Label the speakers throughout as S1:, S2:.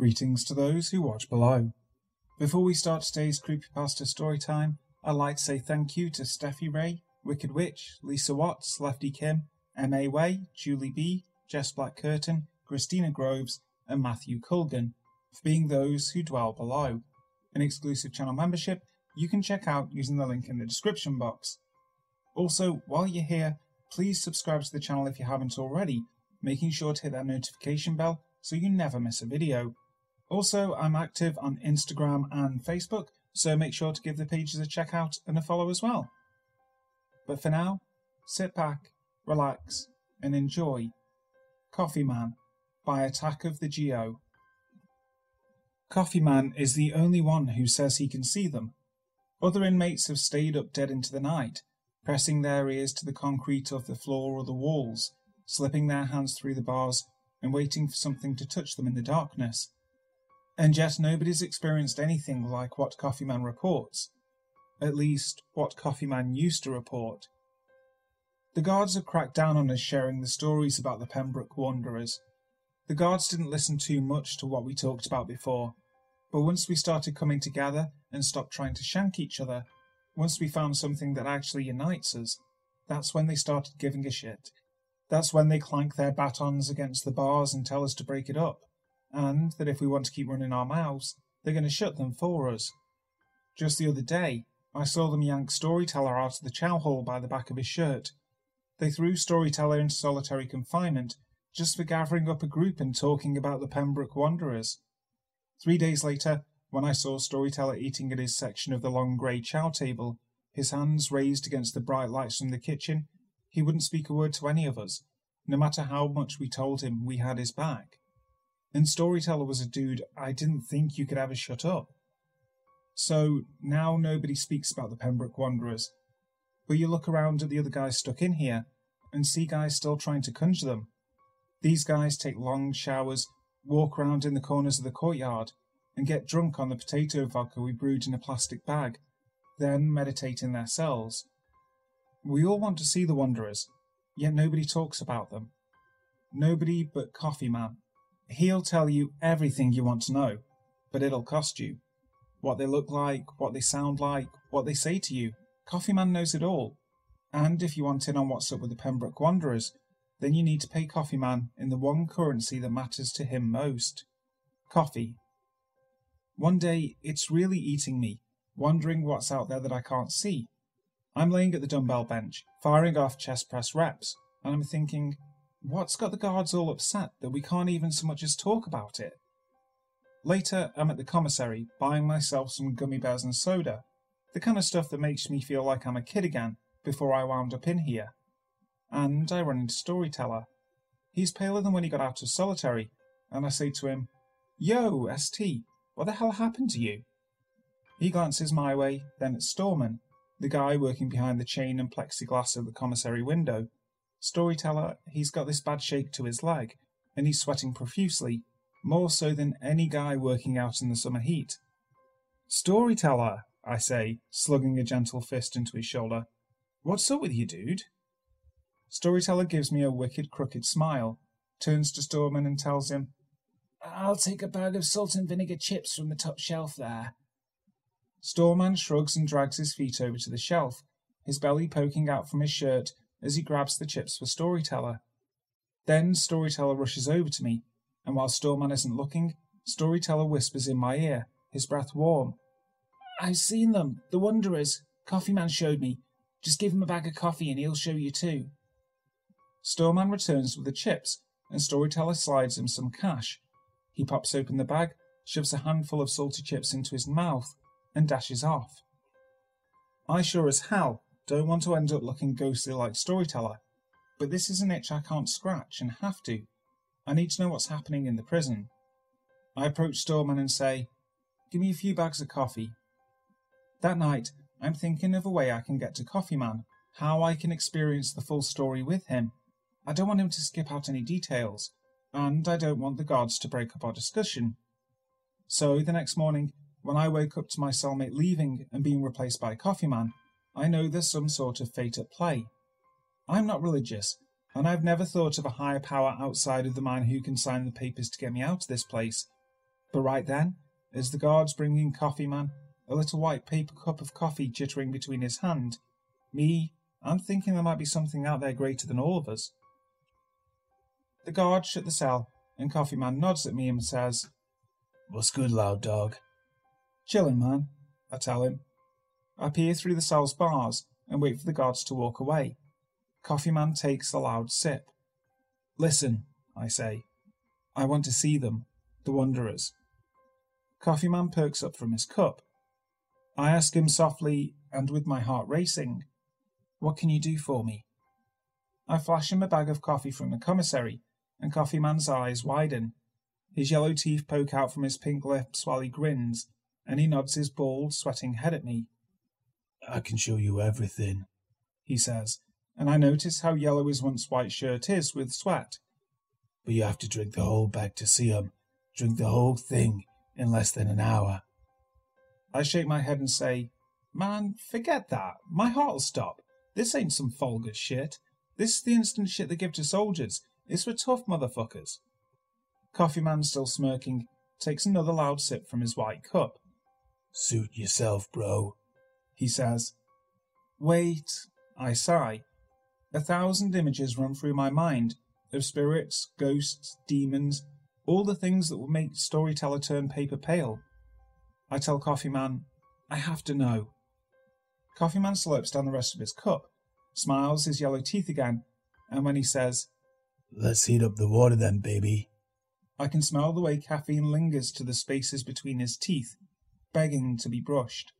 S1: Greetings to those who watch below. Before we start today's Creepypasta story time, I'd like to say thank you to Steffi Ray, Wicked Witch, Lisa Watts, Lefty Kim, M.A. Way, Julie B., Jess Black Curtain, Christina Groves, and Matthew Culgan for being those who dwell below. An exclusive channel membership you can check out using the link in the description box. Also, while you're here, please subscribe to the channel if you haven't already, making sure to hit that notification bell so you never miss a video. Also, I'm active on Instagram and Facebook, so make sure to give the pages a check out and a follow as well. But for now, sit back, relax, and enjoy Coffee Man by Attack of the Gio. Coffee Man is the only one who says he can see them. Other inmates have stayed up dead into the night, pressing their ears to the concrete of the floor or the walls, slipping their hands through the bars and waiting for something to touch them in the darkness. And yet nobody's experienced anything like what Coffee Man reports. At least, what Coffee Man used to report. The guards have cracked down on us sharing the stories about the Pembroke Wanderers. The guards didn't listen too much to what we talked about before, but once we started coming together and stopped trying to shank each other, once we found something that actually unites us, that's when they started giving a shit. That's when they clank their batons against the bars and tell us to break it up, and that if we want to keep running our mouths, they're going to shut them for us. Just the other day, I saw them yank Storyteller out of the chow hall by the back of his shirt. They threw Storyteller into solitary confinement just for gathering up a group and talking about the Pembroke Wanderers. Three days later, when I saw Storyteller eating at his section of the long grey chow table, his hands raised against the bright lights from the kitchen, he wouldn't speak a word to any of us, no matter how much we told him we had his back. And Storyteller was a dude I didn't think you could ever shut up. So now nobody speaks about the Pembroke Wanderers. But you look around at the other guys stuck in here and see guys still trying to conjure them. These guys take long showers walk around in the corners of the courtyard, and get drunk on the potato vodka we brewed in a plastic bag, then meditate in their cells. We all want to see the Wanderers, yet nobody talks about them. Nobody but Coffee Man. He'll tell you everything you want to know, but it'll cost you. What they look like, what they sound like, what they say to you. Coffee Man knows it all. And if you want in on what's up with the Pembroke Wanderers, then you need to pay Coffee Man in the one currency that matters to him most coffee. One day, it's really eating me, wondering what's out there that I can't see. I'm laying at the dumbbell bench, firing off chest press reps, and I'm thinking, what's got the guards all upset that we can't even so much as talk about it? Later, I'm at the commissary, buying myself some gummy bears and soda, the kind of stuff that makes me feel like I'm a kid again before I wound up in here and I run into Storyteller. He's paler than when he got out of solitary, and I say to him, Yo, ST, what the hell happened to you? He glances my way, then at Storeman, the guy working behind the chain and plexiglass of the commissary window. Storyteller, he's got this bad shake to his leg, and he's sweating profusely, more so than any guy working out in the summer heat. Storyteller, I say, slugging a gentle fist into his shoulder. What's up with you, dude? Storyteller gives me a wicked, crooked smile, turns to Storeman and tells him, I'll take a bag of salt and vinegar chips from the top shelf there. Storeman shrugs and drags his feet over to the shelf, his belly poking out from his shirt as he grabs the chips for Storyteller. Then Storyteller rushes over to me, and while Storeman isn't looking, Storyteller whispers in my ear, his breath warm. I've seen them, the Wanderers. Coffee Man showed me. Just give him a bag of coffee and he'll show you too. Storeman returns with the chips, and Storyteller slides him some cash. He pops open the bag, shoves a handful of salty chips into his mouth, and dashes off. I sure as hell don't want to end up looking ghostly like Storyteller, but this is an itch I can't scratch and have to. I need to know what's happening in the prison. I approach Storeman and say, Give me a few bags of coffee. That night, I'm thinking of a way I can get to Coffee Man, how I can experience the full story with him. I don't want him to skip out any details, and I don't want the guards to break up our discussion. So the next morning, when I wake up to my cellmate leaving and being replaced by coffee man, I know there's some sort of fate at play. I'm not religious, and I've never thought of a higher power outside of the man who can sign the papers to get me out of this place. But right then, as the guard's bringing Coffee Man, a little white paper cup of coffee jittering between his hand, me, I'm thinking there might be something out there greater than all of us. The guard shut the cell, and Coffee Man nods at me and says,
S2: What's good, loud dog?
S1: Chillin', man, I tell him. I peer through the cell's bars and wait for the guards to walk away. Coffee Man takes a loud sip. Listen, I say. I want to see them, the Wanderers. Coffee Man perks up from his cup. I ask him softly and with my heart racing, What can you do for me? I flash him a bag of coffee from the commissary, and Coffee Man's eyes widen. His yellow teeth poke out from his pink lips while he grins, and he nods his bald, sweating head at me.
S2: I can show you everything,
S1: he says, and I notice how yellow his once white shirt is with sweat.
S2: But you have to drink the whole bag to see 'em. Drink the whole thing in less than an hour.
S1: I shake my head and say, Man, forget that. My heart'll stop. This ain't some Folgers shit. This is the instant shit they give to soldiers. It's for tough motherfuckers. Coffee Man, still smirking, takes another loud sip from his white cup.
S2: Suit yourself, bro,
S1: he says. Wait, I sigh. A thousand images run through my mind of spirits, ghosts, demons, all the things that would make storyteller turn paper pale. I tell Coffee Man, I have to know. Coffee Man slurps down the rest of his cup, smiles his yellow teeth again, and when he says,
S2: Let's heat up the water then, baby,
S1: I can smell the way caffeine lingers to the spaces between his teeth, begging to be brushed.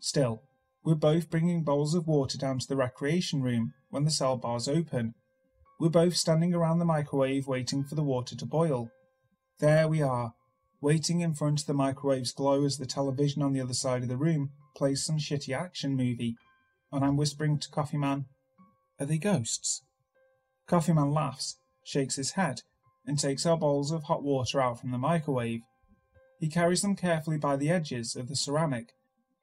S1: Still, we're both bringing bowls of water down to the recreation room when the cell bars open. We're both standing around the microwave waiting for the water to boil. There we are, waiting in front of the microwave's glow as the television on the other side of the room plays some shitty action movie, and I'm whispering to Coffee Man, Are they ghosts? Coffee Man laughs, shakes his head, and takes our bowls of hot water out from the microwave. He carries them carefully by the edges of the ceramic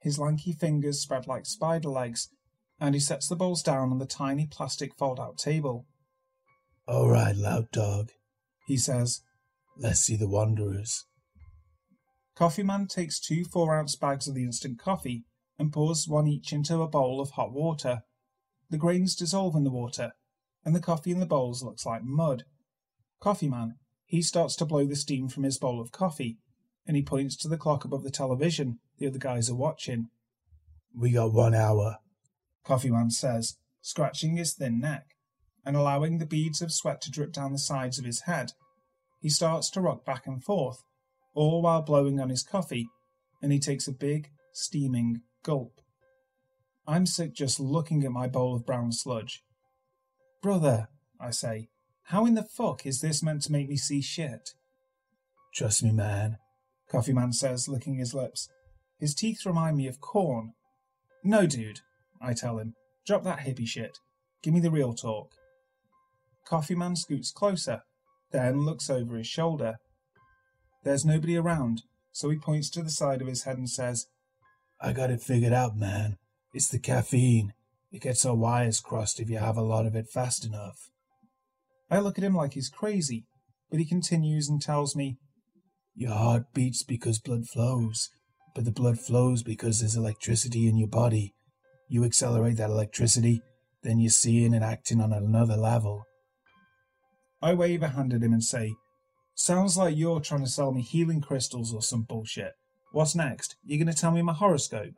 S1: his lanky fingers spread like spider legs, and he sets the bowls down on the tiny plastic fold out table.
S2: All right, loud dog,
S1: he says.
S2: Let's see the Wanderers.
S1: Coffee Man takes two four ounce bags of the instant coffee and pours one each into a bowl of hot water. The grains dissolve in the water, and the coffee in the bowls looks like mud. Coffee Man, he starts to blow the steam from his bowl of coffee, and he points to the clock above the television the other guys are watching.
S2: We got one hour,
S1: Coffee Man says, scratching his thin neck and allowing the beads of sweat to drip down the sides of his head. He starts to rock back and forth, all while blowing on his coffee, and he takes a big, steaming gulp. I'm sick just looking at my bowl of brown sludge. Brother, I say, how in the fuck is this meant to make me see shit?
S2: Trust me, man,
S1: Coffee Man says, licking his lips. His teeth remind me of corn. No, dude, I tell him. Drop that hippie shit. Give me the real talk. Coffee Man scoots closer, then looks over his shoulder. There's nobody around, so he points to the side of his head and says,
S2: I got it figured out, man. It's the caffeine. It gets our wires crossed if you have a lot of it fast enough.
S1: I look at him like he's crazy, but he continues and tells me,
S2: Your heart beats because blood flows, but the blood flows because there's electricity in your body. You accelerate that electricity, then you're seeing and acting on another level.
S1: I wave a hand at him and say, Sounds like you're trying to sell me healing crystals or some bullshit. What's next? You're gonna tell me my horoscope?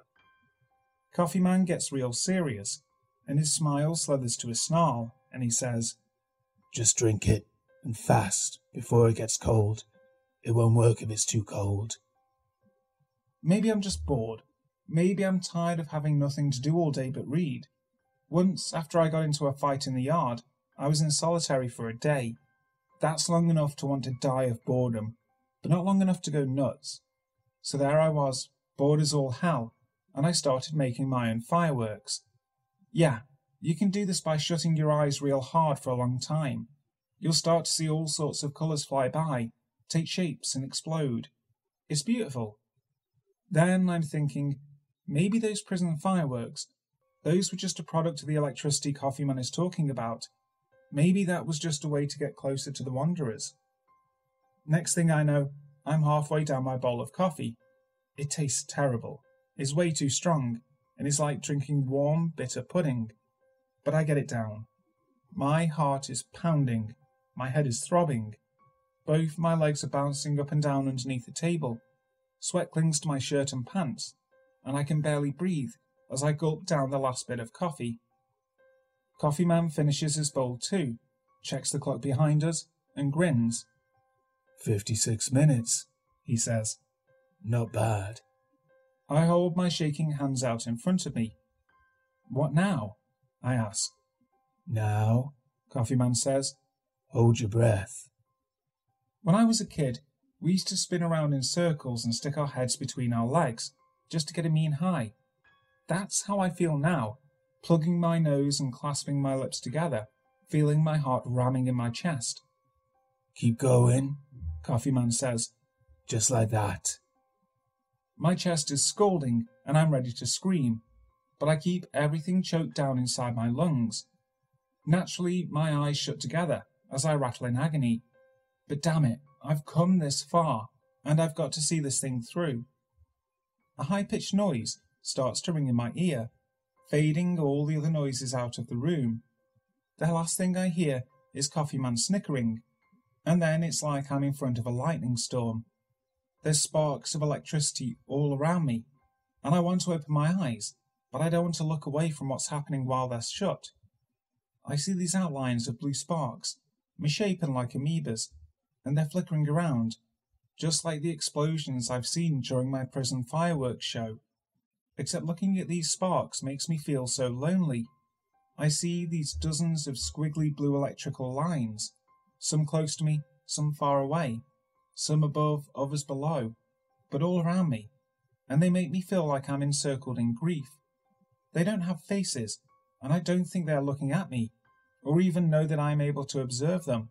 S1: Coffee Man gets real serious, and his smile slithers to a snarl, and he says,
S2: Just drink it, and fast, before it gets cold. It won't work if it's too cold.
S1: Maybe I'm just bored. Maybe I'm tired of having nothing to do all day but read. Once, after I got into a fight in the yard, I was in solitary for a day. That's long enough to want to die of boredom, but not long enough to go nuts. So there I was, bored as all hell, and I started making my own fireworks. Yeah, you can do this by shutting your eyes real hard for a long time. You'll start to see all sorts of colours fly by, take shapes, and explode. It's beautiful. Then I'm thinking, maybe those prison fireworks, those were just a product of the electricity Coffee Man is talking about. Maybe that was just a way to get closer to the Wanderers. Next thing I know, I'm halfway down my bowl of coffee. It tastes terrible, is way too strong, and is like drinking warm, bitter pudding. But I get it down. My heart is pounding, my head is throbbing. Both my legs are bouncing up and down underneath the table. Sweat clings to my shirt and pants, and I can barely breathe as I gulp down the last bit of coffee. Coffee Man finishes his bowl too, checks the clock behind us, and grins.
S2: Fifty six minutes,
S1: he says.
S2: Not bad.
S1: I hold my shaking hands out in front of me. What now? I ask.
S2: Now,
S1: Coffee Man says.
S2: Hold your breath.
S1: When I was a kid, we used to spin around in circles and stick our heads between our legs, just to get a mean high. That's how I feel now, plugging my nose and clasping my lips together, feeling my heart ramming in my chest.
S2: Keep going,
S1: Coffee Man says.
S2: Just like that.
S1: My chest is scalding and I'm ready to scream, but I keep everything choked down inside my lungs. Naturally, my eyes shut together as I rattle in agony. But damn it, I've come this far, and I've got to see this thing through. A high pitched noise starts to ring in my ear, fading all the other noises out of the room. The last thing I hear is Coffee Man snickering, and then it's like I'm in front of a lightning storm. There's sparks of electricity all around me, and I want to open my eyes, but I don't want to look away from what's happening while they're shut. I see these outlines of blue sparks, misshapen like amoebas, and they're flickering around, just like the explosions I've seen during my prison fireworks show. Except looking at these sparks makes me feel so lonely. I see these dozens of squiggly blue electrical lines, some close to me, some far away, some above, others below, but all around me, and they make me feel like I'm encircled in grief. They don't have faces, and I don't think they are looking at me, or even know that I am able to observe them.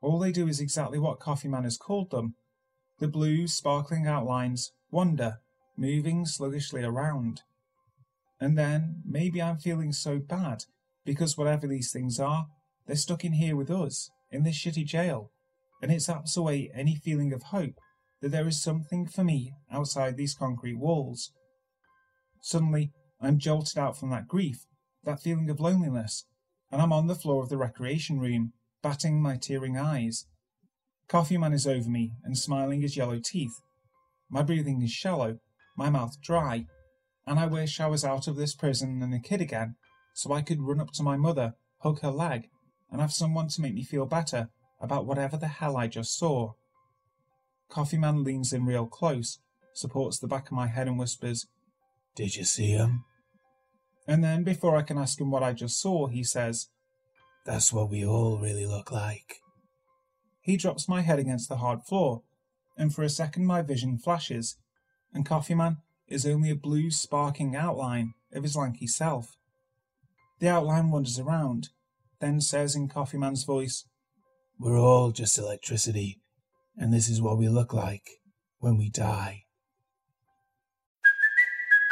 S1: All they do is exactly what Coffee Man has called them. The blue, sparkling outlines wander, moving sluggishly around. And then maybe I'm feeling so bad because whatever these things are, they're stuck in here with us, in this shitty jail, and it saps away any feeling of hope that there is something for me outside these concrete walls. Suddenly, I'm jolted out from that grief, that feeling of loneliness, and I'm on the floor of the recreation room, batting my tearing eyes. Coffee Man is over me and smiling his yellow teeth. My breathing is shallow, my mouth dry, and I wish I was out of this prison and a kid again, so I could run up to my mother, hug her leg, and have someone to make me feel better about whatever the hell I just saw. Coffee Man leans in real close, supports the back of my head, and whispers,
S2: Did you see him?
S1: And then, before I can ask him what I just saw, he says,
S2: That's what we all really look like.
S1: He drops my head against the hard floor, and for a second my vision flashes, and Coffee Man is only a blue sparking outline of his lanky self. The outline wanders around, then says in Coffee Man's voice,
S2: We're all just electricity, and this is what we look like when we die.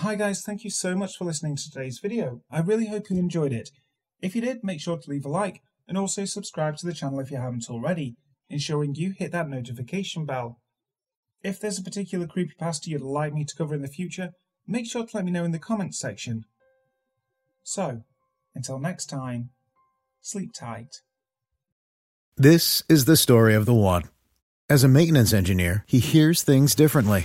S1: Hi guys, thank you so much for listening to today's video. I really hope you enjoyed it. If you did, make sure to leave a like and also subscribe to the channel if you haven't already, ensuring you hit that notification bell. If there's a particular creepypasta you'd like me to cover in the future, make sure to let me know in the comments section. So, until next time, sleep tight.
S3: This is the story of the one. As a maintenance engineer, he hears things differently.